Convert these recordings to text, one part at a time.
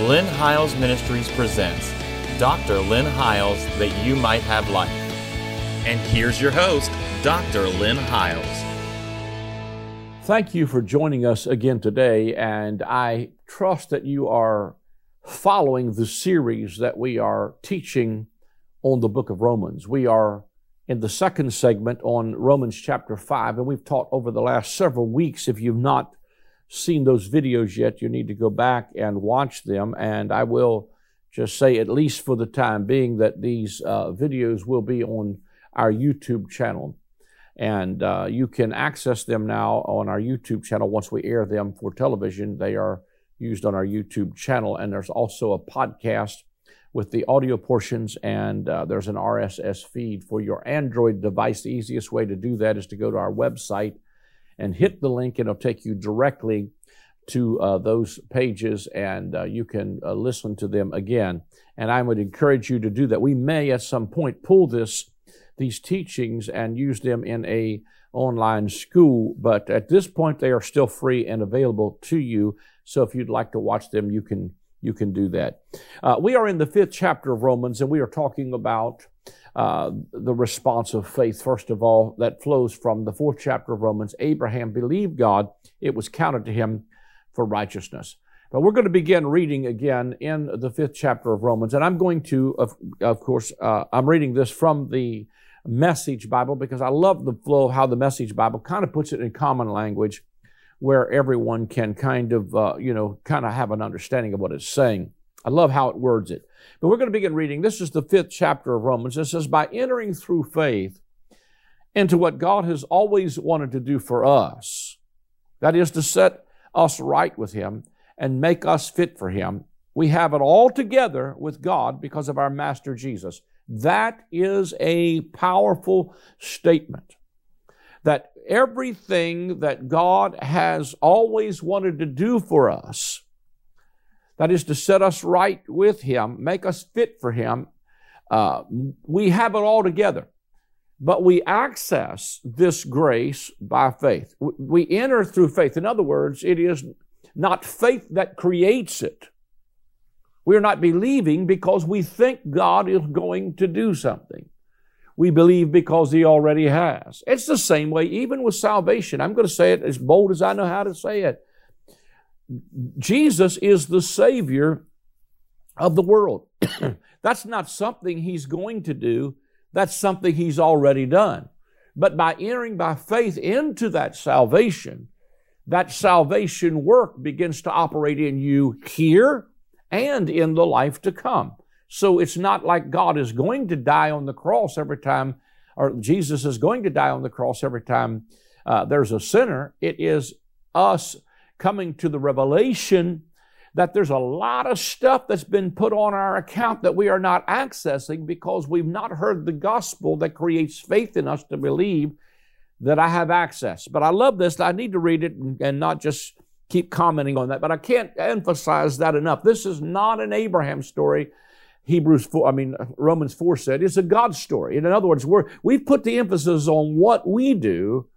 Lynn Hiles Ministries presents Dr. Lynn Hiles That You Might Have Life. And here's your host, Dr. Lynn Hiles. Thank you for joining us again today, and I trust that you are following the series that we are teaching on the book of Romans. We are in the second segment on Romans chapter 5, and we've taught over the last several weeks. If you've not seen those videos yet, you need to go back and watch them. And I will just say, at least for the time being, that these uh, videos will be on our YouTube channel. And uh, you can access them now on our YouTube channel once we air them for television. They are used on our YouTube channel. And there's also a podcast with the audio portions, and uh, there's an RSS feed for your Android device. The easiest way to do that is to go to our website and hit the link, and it'll take you directly to uh, those pages, and uh, you can uh, listen to them again. And I would encourage you to do that. We may at some point pull this these teachings and use them in a online school, but at this point they are still free and available to you. So if you'd like to watch them, you can you can do that. Uh, we are in the fifth chapter of Romans, and we are talking about uh, the response of faith, first of all, that flows from the fourth chapter of Romans. Abraham believed God, it was counted to him for righteousness. But we're going to begin reading again in the fifth chapter of Romans, and I'm going to, of, of course, uh, I'm reading this from the Message Bible because I love the flow of how the Message Bible kind of puts it in common language where everyone can kind of, uh, you know, kind of have an understanding of what it's saying. I love how it words it. But we're going to begin reading. This is the fifth chapter of Romans. It says, By entering through faith into what God has always wanted to do for us, that is to set us right with Him and make us fit for Him, we have it all together with God because of our Master Jesus. That is a powerful statement. That everything that God has always wanted to do for us, that is to set us right with Him, make us fit for Him, uh, we have it all together. But we access this grace by faith. We enter through faith. In other words, it is not faith that creates it. We are not believing because we think God is going to do something. We believe because He already has. It's the same way even with salvation. I'm going to say it as bold as I know how to say it. Jesus is the Savior of the world. That's not something He's going to do, that's something He's already done. But by entering by faith into that salvation, that salvation work begins to operate in you here and in the life to come. So it's not like God is going to die on the cross every time, or Jesus is going to die on the cross every time uh, there's a sinner. It is us coming to the revelation that there's a lot of stuff that's been put on our account that we are not accessing because we've not heard the gospel that creates faith in us to believe that I have access. But I love this. I need to read it and not just keep commenting on that. But I can't emphasize that enough. This is not an Abraham story. Hebrews 4, I mean, Romans 4 said, it's a God story. In other words, we're, we've put the emphasis on what we do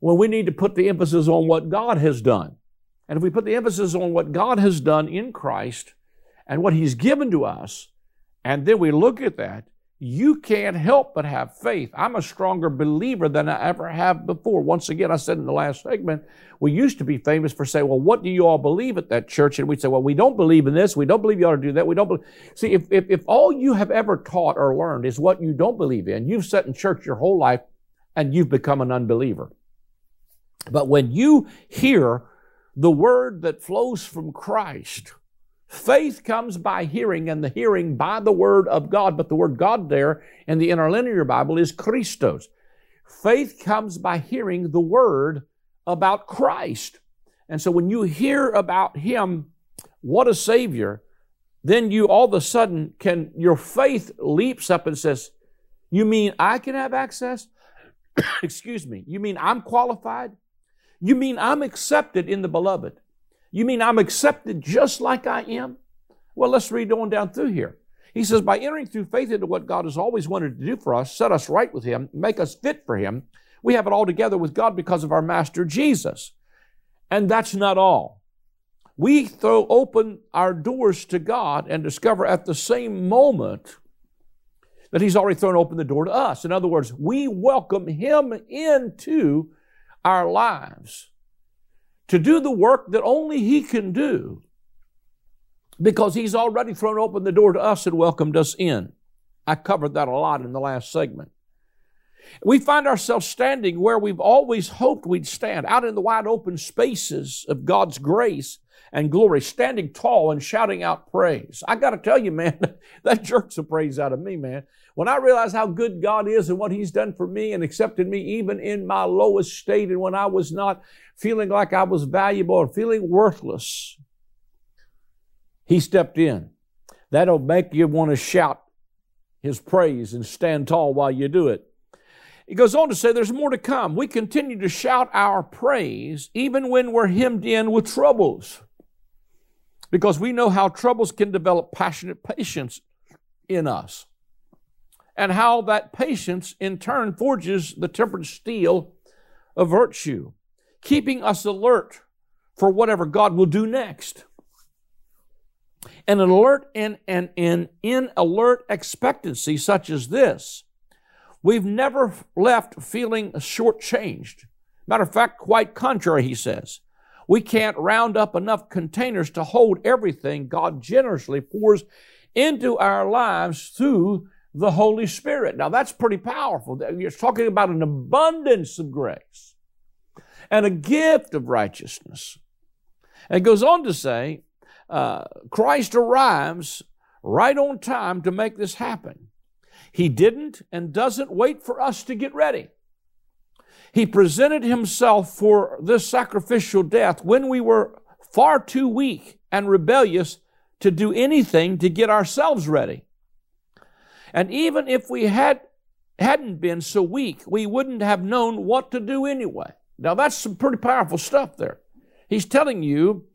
when we need to put the emphasis on what God has done. And if we put the emphasis on what God has done in Christ and what He's given to us, and then we look at that, you can't help but have faith. I'm a stronger believer than I ever have before. Once again, I said in the last segment, we used to be famous for saying, well, what do you all believe at that church? And we'd say, well, we don't believe in this. We don't believe you ought to do that. We don't believe. See, if, if, if all you have ever taught or learned is what you don't believe in, you've sat in church your whole life and you've become an unbeliever. But when you hear the word that flows from Christ, Faith comes by hearing, and the hearing by the Word of God. But the word God there in the interlinear Bible is Christos. Faith comes by hearing the Word about Christ. And so when you hear about Him, what a Savior, then you all of a sudden can, your faith leaps up and says, You mean I can have access? Excuse me. You mean I'm qualified? You mean I'm accepted in the beloved? You mean I'm accepted just like I am? Well, let's read on down through here. He says, by entering through faith into what God has always wanted to do for us, set us right with Him, make us fit for Him, we have it all together with God because of our Master Jesus. And that's not all. we throw open our doors to God and discover at the same moment that He's already thrown open the door to us. In other words, we welcome Him into our lives to do the work that only He can do because He's already thrown open the door to us and welcomed us in. I covered that a lot in the last segment. We find ourselves standing where we've always hoped we'd stand, out in the wide open spaces of God's grace and glory, standing tall and shouting out praise. I got to tell you, man, that jerks the praise out of me, man. When I realize how good God is and what He's done for me and accepted me even in my lowest state and when I was not feeling like I was valuable or feeling worthless, He stepped in. That'll make you want to shout His praise and stand tall while you do it. He goes on to say there's more to come. We continue to shout our praise even when we're hemmed in with troubles because we know how troubles can develop passionate patience in us and how that patience in turn forges the tempered steel of virtue, keeping us alert for whatever God will do next. And an alert and an in, in alert expectancy such as this, we've never left feeling shortchanged. Matter of fact, quite contrary, he says. We can't round up enough containers to hold everything God generously pours into our lives through the Holy Spirit. Now that's pretty powerful. You're talking about an abundance of grace and a gift of righteousness. And it goes on to say, uh, Christ arrives right on time to make this happen. He didn't and doesn't wait for us to get ready. He presented himself for this sacrificial death when we were far too weak and rebellious to do anything to get ourselves ready. And even if we had, hadn't been so weak, we wouldn't have known what to do anyway. Now, that's some pretty powerful stuff there. He's telling you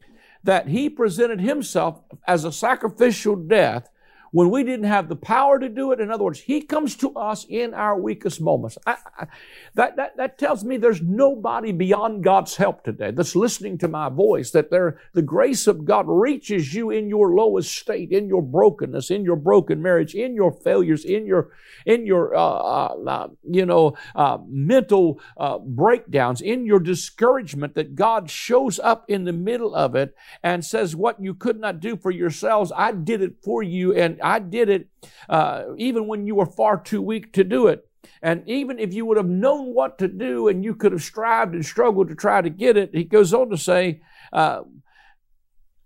that he presented himself as a sacrificial death when we didn't have the power to do it. In other words, He comes to us in our weakest moments. I, I, that, that, that tells me there's nobody beyond God's help today that's listening to my voice, that there, the grace of God reaches you in your lowest state, in your brokenness, in your broken marriage, in your failures, in your, in your, uh, uh, uh you know, uh, mental uh, breakdowns, in your discouragement, that God shows up in the middle of it and says, what you could not do for yourselves, I did it for you. And I did it uh, even when you were far too weak to do it. And even if you would have known what to do and you could have strived and struggled to try to get it, he goes on to say, uh,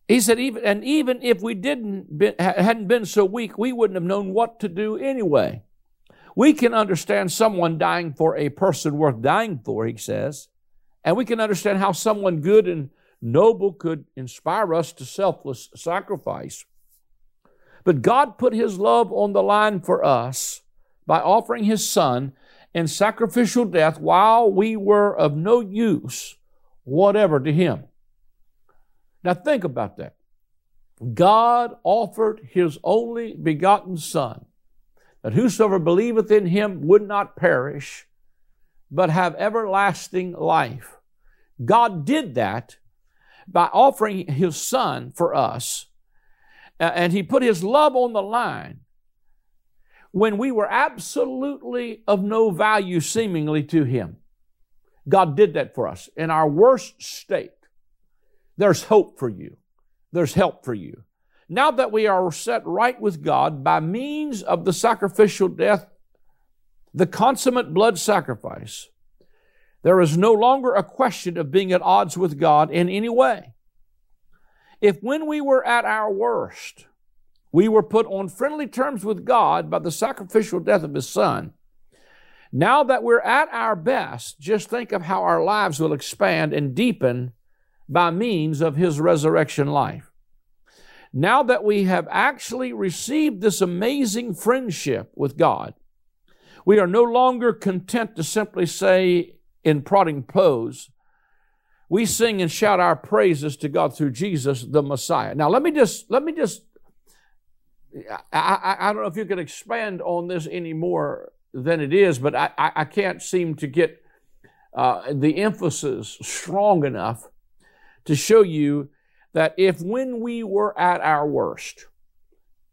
he said, even, and even if we didn't been, hadn't been so weak, we wouldn't have known what to do anyway. We can understand someone dying for a person worth dying for, he says, and we can understand how someone good and noble could inspire us to selfless sacrifice. But God put His love on the line for us by offering His Son in sacrificial death while we were of no use whatever to Him. Now think about that. God offered His only begotten Son, that whosoever believeth in Him would not perish, but have everlasting life. God did that by offering His Son for us and he put his love on the line when we were absolutely of no value seemingly to him. God did that for us. In our worst state, there's hope for you. There's help for you. Now that we are set right with God by means of the sacrificial death, the consummate blood sacrifice, there is no longer a question of being at odds with God in any way. If when we were at our worst, we were put on friendly terms with God by the sacrificial death of His Son, now that we're at our best, just think of how our lives will expand and deepen by means of His resurrection life. Now that we have actually received this amazing friendship with God, we are no longer content to simply say in prodding pose, we sing and shout our praises to God through Jesus the Messiah. Now let me just let me just I, I, I don't know if you can expand on this any more than it is, but I, I can't seem to get uh, the emphasis strong enough to show you that if when we were at our worst,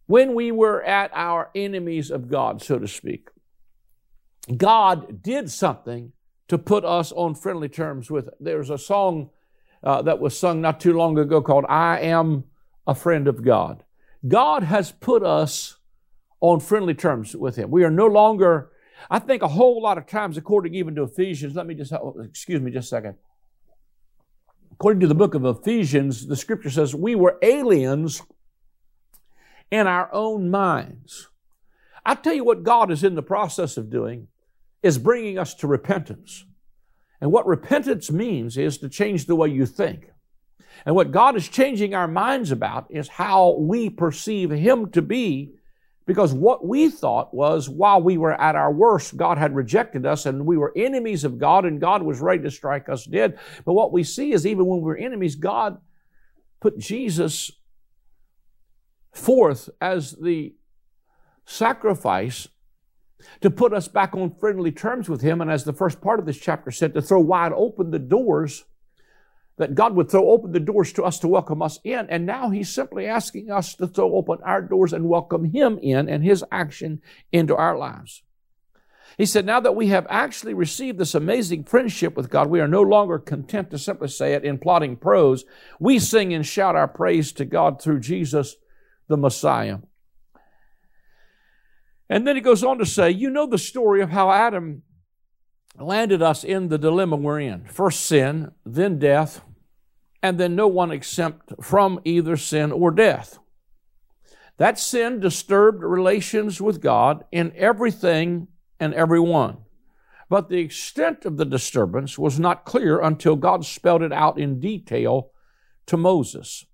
when we were at our enemies of God, so to speak, God did something to put us on friendly terms with it. There's a song uh, that was sung not too long ago called I Am a Friend of God. God has put us on friendly terms with Him. We are no longer, I think, a whole lot of times, according even to Ephesians, let me just, excuse me just a second. According to the book of Ephesians, the scripture says, We were aliens in our own minds. I tell you what God is in the process of doing is bringing us to repentance. And what repentance means is to change the way you think. And what God is changing our minds about is how we perceive Him to be, because what we thought was while we were at our worst, God had rejected us and we were enemies of God and God was ready to strike us dead. But what we see is even when we're enemies, God put Jesus forth as the sacrifice to put us back on friendly terms with Him. And as the first part of this chapter said, to throw wide open the doors, that God would throw open the doors to us to welcome us in. And now He's simply asking us to throw open our doors and welcome Him in and His action into our lives. He said, now that we have actually received this amazing friendship with God, we are no longer content to simply say it in plodding prose. We sing and shout our praise to God through Jesus the Messiah. And then he goes on to say, You know the story of how Adam landed us in the dilemma we're in. First sin, then death, and then no one exempt from either sin or death. That sin disturbed relations with God in everything and everyone. But the extent of the disturbance was not clear until God spelled it out in detail to Moses.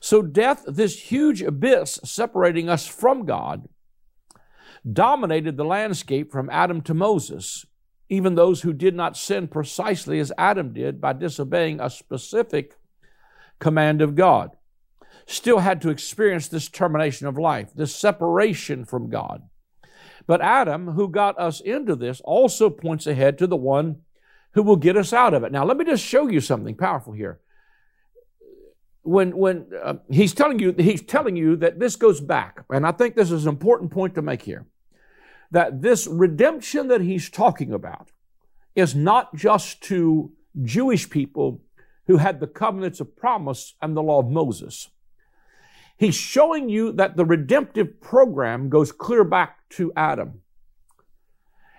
So, death, this huge abyss separating us from God, dominated the landscape from Adam to Moses, even those who did not sin precisely as Adam did by disobeying a specific command of God. Still had to experience this termination of life, this separation from God. But Adam, who got us into this, also points ahead to the one who will get us out of it. Now, let me just show you something powerful here when when uh, he's telling you he's telling you that this goes back and i think this is an important point to make here that this redemption that he's talking about is not just to jewish people who had the covenants of promise and the law of moses he's showing you that the redemptive program goes clear back to adam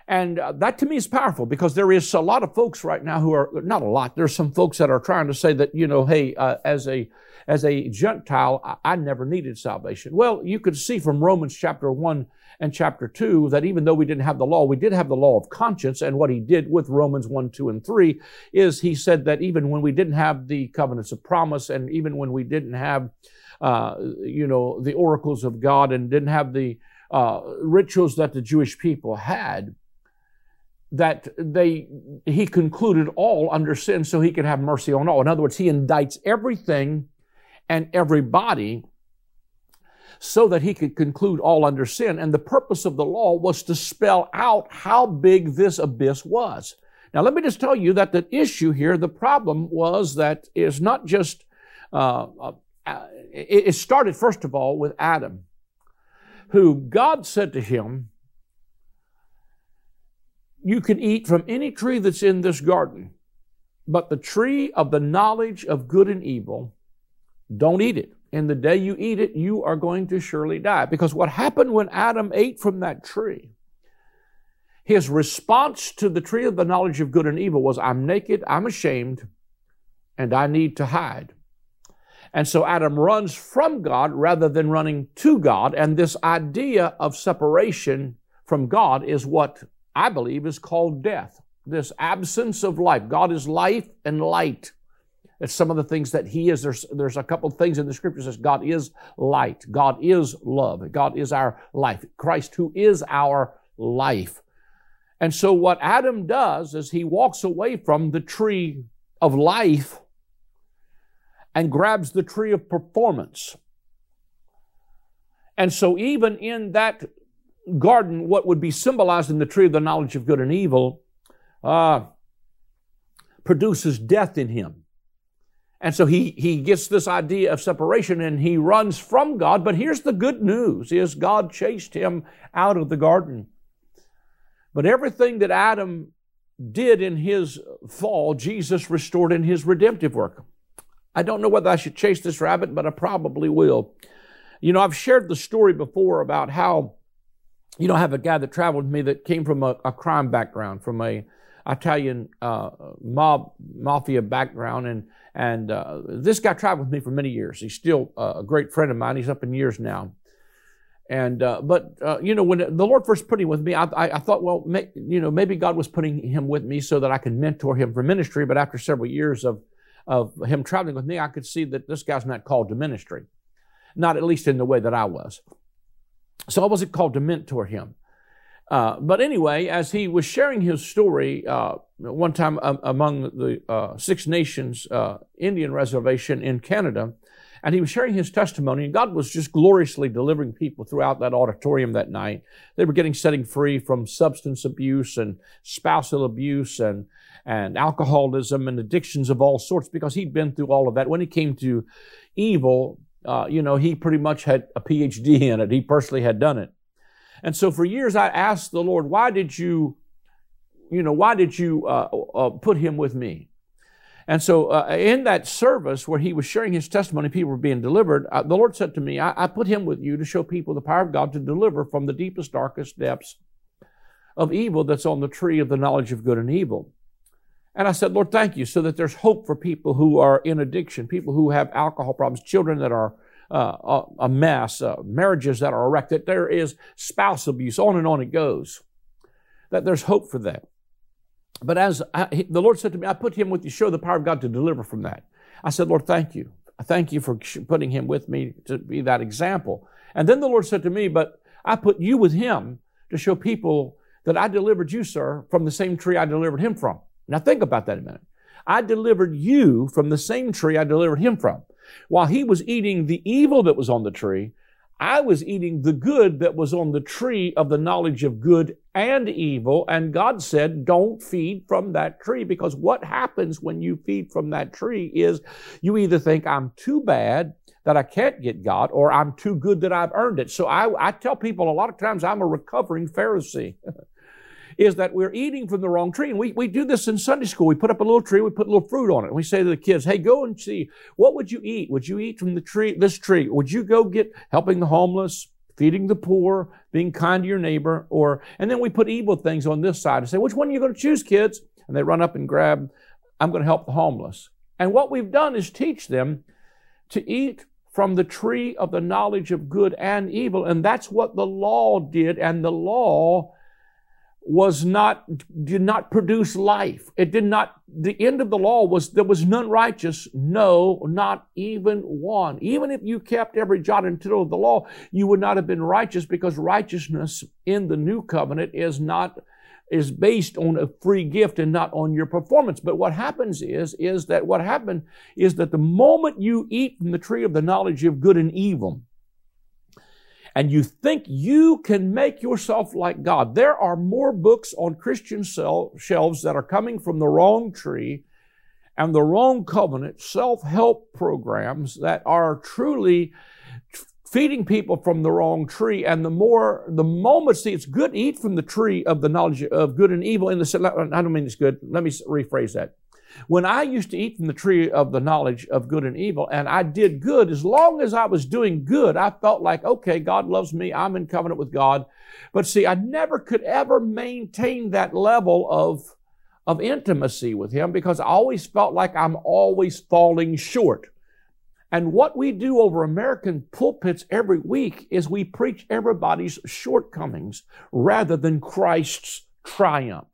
and uh, that to me is powerful because there is a lot of folks right now who are, not a lot, there's some folks that are trying to say that, you know, hey, uh, as a, as a Gentile, I, I never needed salvation. Well, you could see from Romans chapter 1 and chapter 2 that even though we didn't have the law, we did have the law of conscience. And what he did with Romans 1, 2, and 3 is he said that even when we didn't have the covenants of promise and even when we didn't have, uh, you know, the oracles of God and didn't have the uh, rituals that the Jewish people had, that they he concluded all under sin so he could have mercy on all. In other words, he indicts everything and everybody so that he could conclude all under sin. And the purpose of the law was to spell out how big this abyss was. Now, let me just tell you that the issue here, the problem was that it's not just, uh, uh, it started first of all with Adam, who God said to him, you can eat from any tree that's in this garden, but the tree of the knowledge of good and evil, don't eat it. And the day you eat it, you are going to surely die. Because what happened when Adam ate from that tree, his response to the tree of the knowledge of good and evil was, I'm naked, I'm ashamed, and I need to hide. And so Adam runs from God rather than running to God. And this idea of separation from God is what I believe, is called death. This absence of life. God is life and light. It's some of the things that He is. There's, there's a couple of things in the scripture says God is light. God is love. God is our life. Christ, who is our life. And so what Adam does is he walks away from the tree of life and grabs the tree of performance. And so even in that garden, what would be symbolized in the tree of the knowledge of good and evil, uh, produces death in him. And so he, he gets this idea of separation and he runs from God. But here's the good news is God chased him out of the garden. But everything that Adam did in his fall, Jesus restored in his redemptive work. I don't know whether I should chase this rabbit, but I probably will. You know, I've shared the story before about how, you know, I have a guy that traveled with me that came from a, a crime background, from a Italian uh, mob mafia background, and and uh, this guy traveled with me for many years. He's still uh, a great friend of mine. He's up in years now. And uh, but uh, you know when the Lord first put him with me, I, I, I thought, well, may, you know, maybe God was putting him with me so that I could mentor him for ministry. But after several years of of him traveling with me, I could see that this guy's not called to ministry, not at least in the way that I was. So I wasn't called to mentor him. Uh, but anyway, as he was sharing his story uh, one time um, among the uh, Six Nations uh, Indian Reservation in Canada, and he was sharing his testimony, and God was just gloriously delivering people throughout that auditorium that night. They were getting setting free from substance abuse and spousal abuse and and alcoholism and addictions of all sorts because he'd been through all of that. When it came to evil, uh, you know, he pretty much had a PhD in it. He personally had done it. And so for years I asked the Lord, why did you, you know, why did you uh, uh, put him with me? And so uh, in that service where he was sharing his testimony, people were being delivered, uh, the Lord said to me, I, I put him with you to show people the power of God to deliver from the deepest, darkest depths of evil that's on the tree of the knowledge of good and evil. And I said, Lord, thank you, so that there's hope for people who are in addiction, people who have alcohol problems, children that are uh, a mess, uh, marriages that are wrecked, that there is spouse abuse, on and on it goes. That there's hope for that. But as I, the Lord said to me, I put him with you, show the power of God to deliver from that. I said, Lord, thank you. I thank you for putting him with me to be that example. And then the Lord said to me, But I put you with him to show people that I delivered you, sir, from the same tree I delivered him from. Now think about that a minute. I delivered you from the same tree I delivered him from. While he was eating the evil that was on the tree, I was eating the good that was on the tree of the knowledge of good and evil. And God said, don't feed from that tree because what happens when you feed from that tree is you either think I'm too bad that I can't get God or I'm too good that I've earned it. So I, I tell people a lot of times I'm a recovering Pharisee. is that we're eating from the wrong tree. And we, we do this in Sunday school. We put up a little tree, we put a little fruit on it. And we say to the kids, hey, go and see, what would you eat? Would you eat from the tree, this tree? Would you go get helping the homeless, feeding the poor, being kind to your neighbor? Or, and then we put evil things on this side and say, which one are you going to choose, kids? And they run up and grab, I'm going to help the homeless. And what we've done is teach them to eat from the tree of the knowledge of good and evil. And that's what the law did. And the law was not, did not produce life. It did not, the end of the law was there was none righteous, no, not even one. Even if you kept every jot and tittle of the law, you would not have been righteous because righteousness in the new covenant is not, is based on a free gift and not on your performance. But what happens is, is that what happened is that the moment you eat from the tree of the knowledge of good and evil, and you think you can make yourself like God. There are more books on Christian shelves that are coming from the wrong tree and the wrong covenant, self help programs that are truly feeding people from the wrong tree. And the more, the moment, see, it's good to eat from the tree of the knowledge of good and evil in the, I don't mean it's good. Let me rephrase that. When I used to eat from the tree of the knowledge of good and evil, and I did good, as long as I was doing good, I felt like, okay, God loves me, I'm in covenant with God. But see, I never could ever maintain that level of, of intimacy with Him because I always felt like I'm always falling short. And what we do over American pulpits every week is we preach everybody's shortcomings rather than Christ's triumph.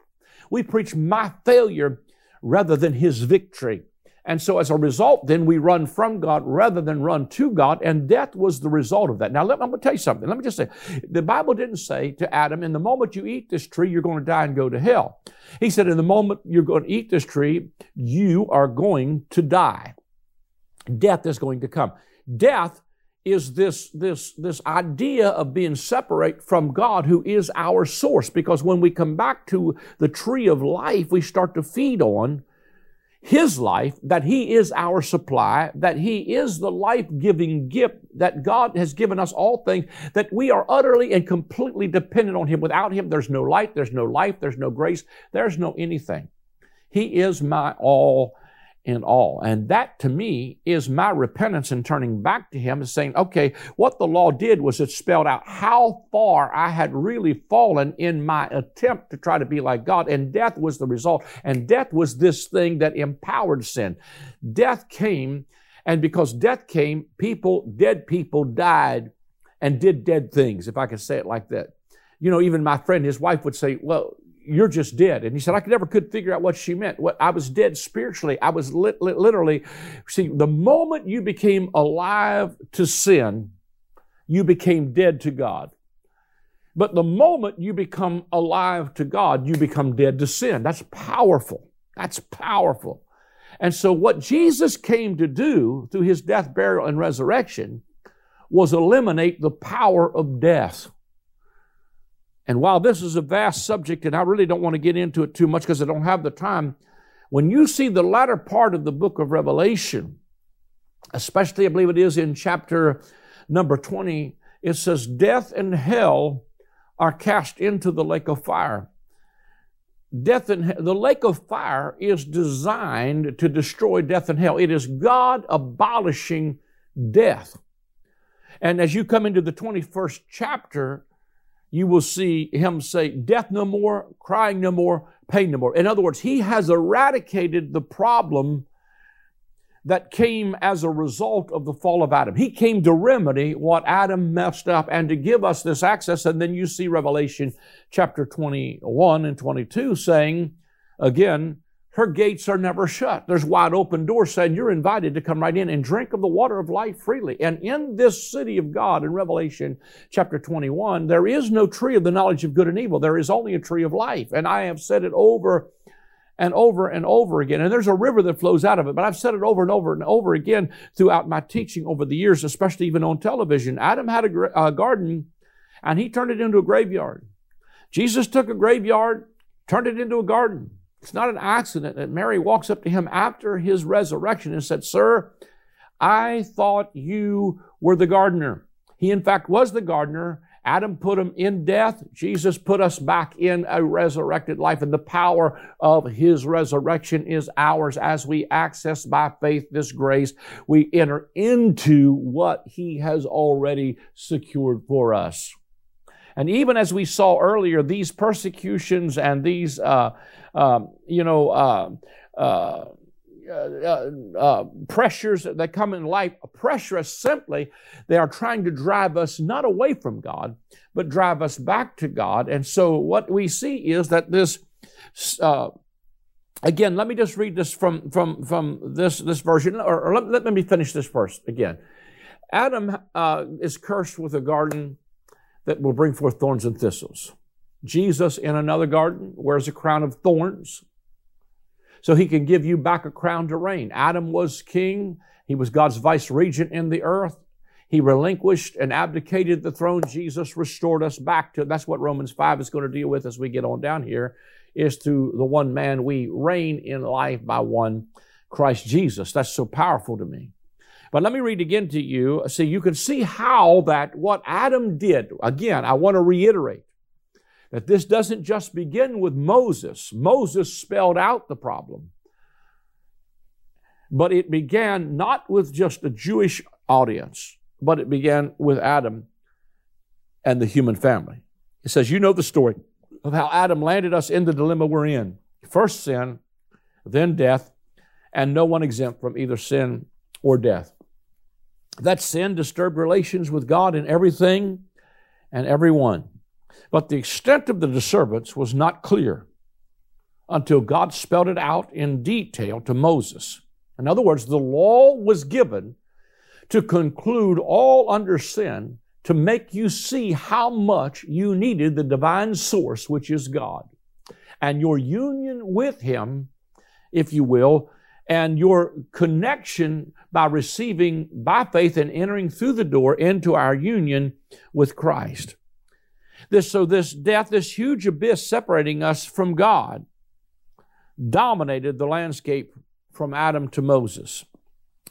We preach my failure rather than his victory. And so as a result, then we run from God rather than run to God, and death was the result of that. Now, let, I'm going to tell you something. Let me just say, the Bible didn't say to Adam, in the moment you eat this tree, you're going to die and go to hell. He said, in the moment you're going to eat this tree, you are going to die. Death is going to come. Death is this, this, this idea of being separate from God who is our source. Because when we come back to the tree of life we start to feed on, His life, that He is our supply, that He is the life giving gift, that God has given us all things, that we are utterly and completely dependent on Him. Without Him, there's no light, there's no life, there's no grace, there's no anything. He is my all in all. And that to me is my repentance and turning back to Him and saying, okay, what the law did was it spelled out how far I had really fallen in my attempt to try to be like God. And death was the result. And death was this thing that empowered sin. Death came, and because death came, people, dead people died and did dead things, if I can say it like that. You know, even my friend, his wife would say, well, you're just dead. And he said, I never could figure out what she meant. What I was dead spiritually. I was li- li- literally, see, the moment you became alive to sin, you became dead to God. But the moment you become alive to God, you become dead to sin. That's powerful. That's powerful. And so what Jesus came to do through his death, burial, and resurrection was eliminate the power of death. And while this is a vast subject, and I really don't want to get into it too much because I don't have the time, when you see the latter part of the book of Revelation, especially I believe it is in chapter number 20, it says, Death and hell are cast into the lake of fire. Death and the lake of fire is designed to destroy death and hell. It is God abolishing death. And as you come into the 21st chapter, you will see him say, Death no more, crying no more, pain no more. In other words, he has eradicated the problem that came as a result of the fall of Adam. He came to remedy what Adam messed up and to give us this access. And then you see Revelation chapter 21 and 22 saying, again, her gates are never shut. There's wide open doors saying you're invited to come right in and drink of the water of life freely. And in this city of God in Revelation chapter 21, there is no tree of the knowledge of good and evil. There is only a tree of life. And I have said it over and over and over again. And there's a river that flows out of it, but I've said it over and over and over again throughout my teaching over the years, especially even on television. Adam had a, a garden and he turned it into a graveyard. Jesus took a graveyard, turned it into a garden. It's not an accident that Mary walks up to him after his resurrection and said, Sir, I thought you were the gardener. He, in fact, was the gardener. Adam put him in death. Jesus put us back in a resurrected life, and the power of his resurrection is ours as we access by faith this grace. We enter into what he has already secured for us. And even as we saw earlier, these persecutions and these, uh, um, you know, uh, uh, uh, uh, pressures that come in life pressure us simply. They are trying to drive us not away from God, but drive us back to God. And so what we see is that this, uh, again, let me just read this from, from, from this, this version, or, or let, let, me finish this first again. Adam uh, is cursed with a garden that will bring forth thorns and thistles. Jesus in another garden wears a crown of thorns so he can give you back a crown to reign. Adam was king. He was God's vice regent in the earth. He relinquished and abdicated the throne. Jesus restored us back to, that's what Romans 5 is going to deal with as we get on down here, is through the one man we reign in life by one Christ Jesus. That's so powerful to me. But let me read again to you so you can see how that what Adam did, again, I want to reiterate that this doesn't just begin with Moses. Moses spelled out the problem. But it began not with just a Jewish audience, but it began with Adam and the human family. It says, You know the story of how Adam landed us in the dilemma we're in. First sin, then death, and no one exempt from either sin or death. That sin disturbed relations with God in everything and everyone. But the extent of the disturbance was not clear until God spelled it out in detail to Moses. In other words, the law was given to conclude all under sin to make you see how much you needed the divine source, which is God. And your union with Him, if you will, and your connection by receiving by faith and entering through the door into our union with Christ. This, so this death, this huge abyss separating us from God, dominated the landscape from Adam to Moses.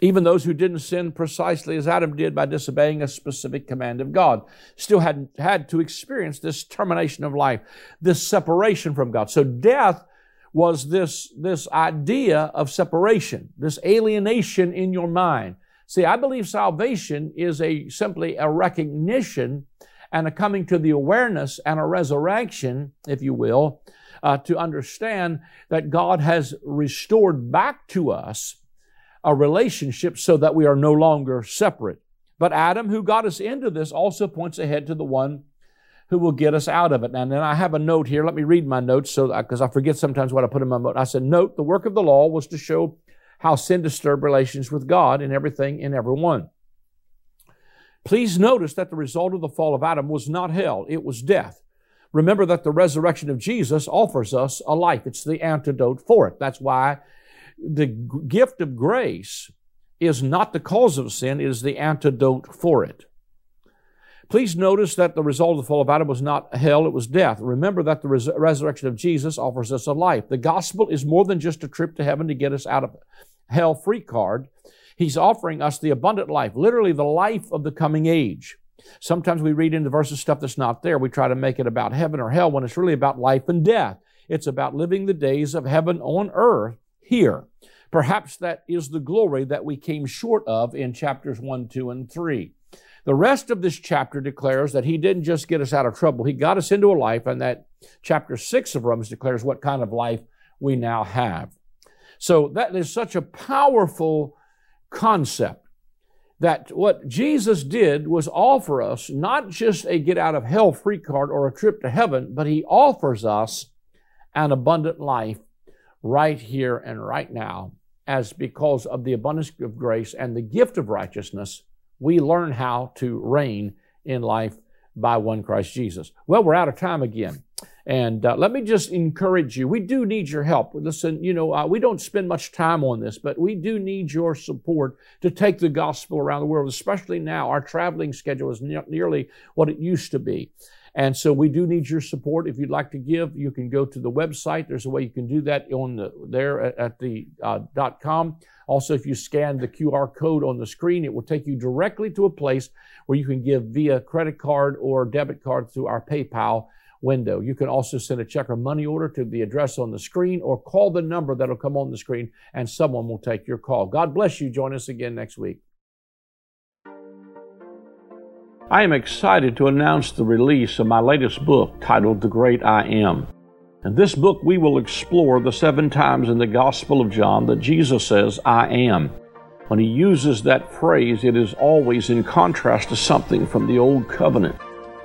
Even those who didn't sin precisely as Adam did by disobeying a specific command of God still had, had to experience this termination of life, this separation from God. So death was this, this idea of separation, this alienation in your mind. See, I believe salvation is a simply a recognition and a coming to the awareness and a resurrection, if you will, uh, to understand that God has restored back to us a relationship so that we are no longer separate. But Adam, who got us into this, also points ahead to the one who will get us out of it. And then I have a note here. Let me read my notes so because I forget sometimes what I put in my note. I said, note the work of the law was to show how sin disturbed relations with God in everything in everyone. Please notice that the result of the fall of Adam was not hell, it was death. Remember that the resurrection of Jesus offers us a life. It's the antidote for it. That's why the gift of grace is not the cause of sin, it is the antidote for it. Please notice that the result of the fall of Adam was not hell, it was death. Remember that the res- resurrection of Jesus offers us a life. The gospel is more than just a trip to heaven to get us out of hell free card. He's offering us the abundant life, literally the life of the coming age. Sometimes we read into verses stuff that's not there. We try to make it about heaven or hell when it's really about life and death. It's about living the days of heaven on earth here. Perhaps that is the glory that we came short of in chapters 1, 2, and 3. The rest of this chapter declares that he didn't just get us out of trouble, he got us into a life, and that chapter 6 of Romans declares what kind of life we now have. So that is such a powerful concept that what Jesus did was offer us not just a get out of hell free card or a trip to heaven, but he offers us an abundant life right here and right now. As because of the abundance of grace and the gift of righteousness, we learn how to reign in life by one Christ Jesus. Well, we're out of time again. And uh, let me just encourage you. We do need your help. Listen, you know, uh, we don't spend much time on this, but we do need your support to take the gospel around the world, especially now. Our traveling schedule is ne- nearly what it used to be. And so we do need your support. If you'd like to give, you can go to the website. There's a way you can do that on the, there at, the uh, com. Also, if you scan the QR code on the screen, it will take you directly to a place where you can give via credit card or debit card through our PayPal window. You can also send a check or money order to the address on the screen or call the number that'll come on the screen and someone will take your call. God bless you. Join us again next week. I am excited to announce the release of my latest book titled The Great I Am. In this book, we will explore the seven times in the Gospel of John that Jesus says, I am. When he uses that phrase, it is always in contrast to something from the Old Covenant.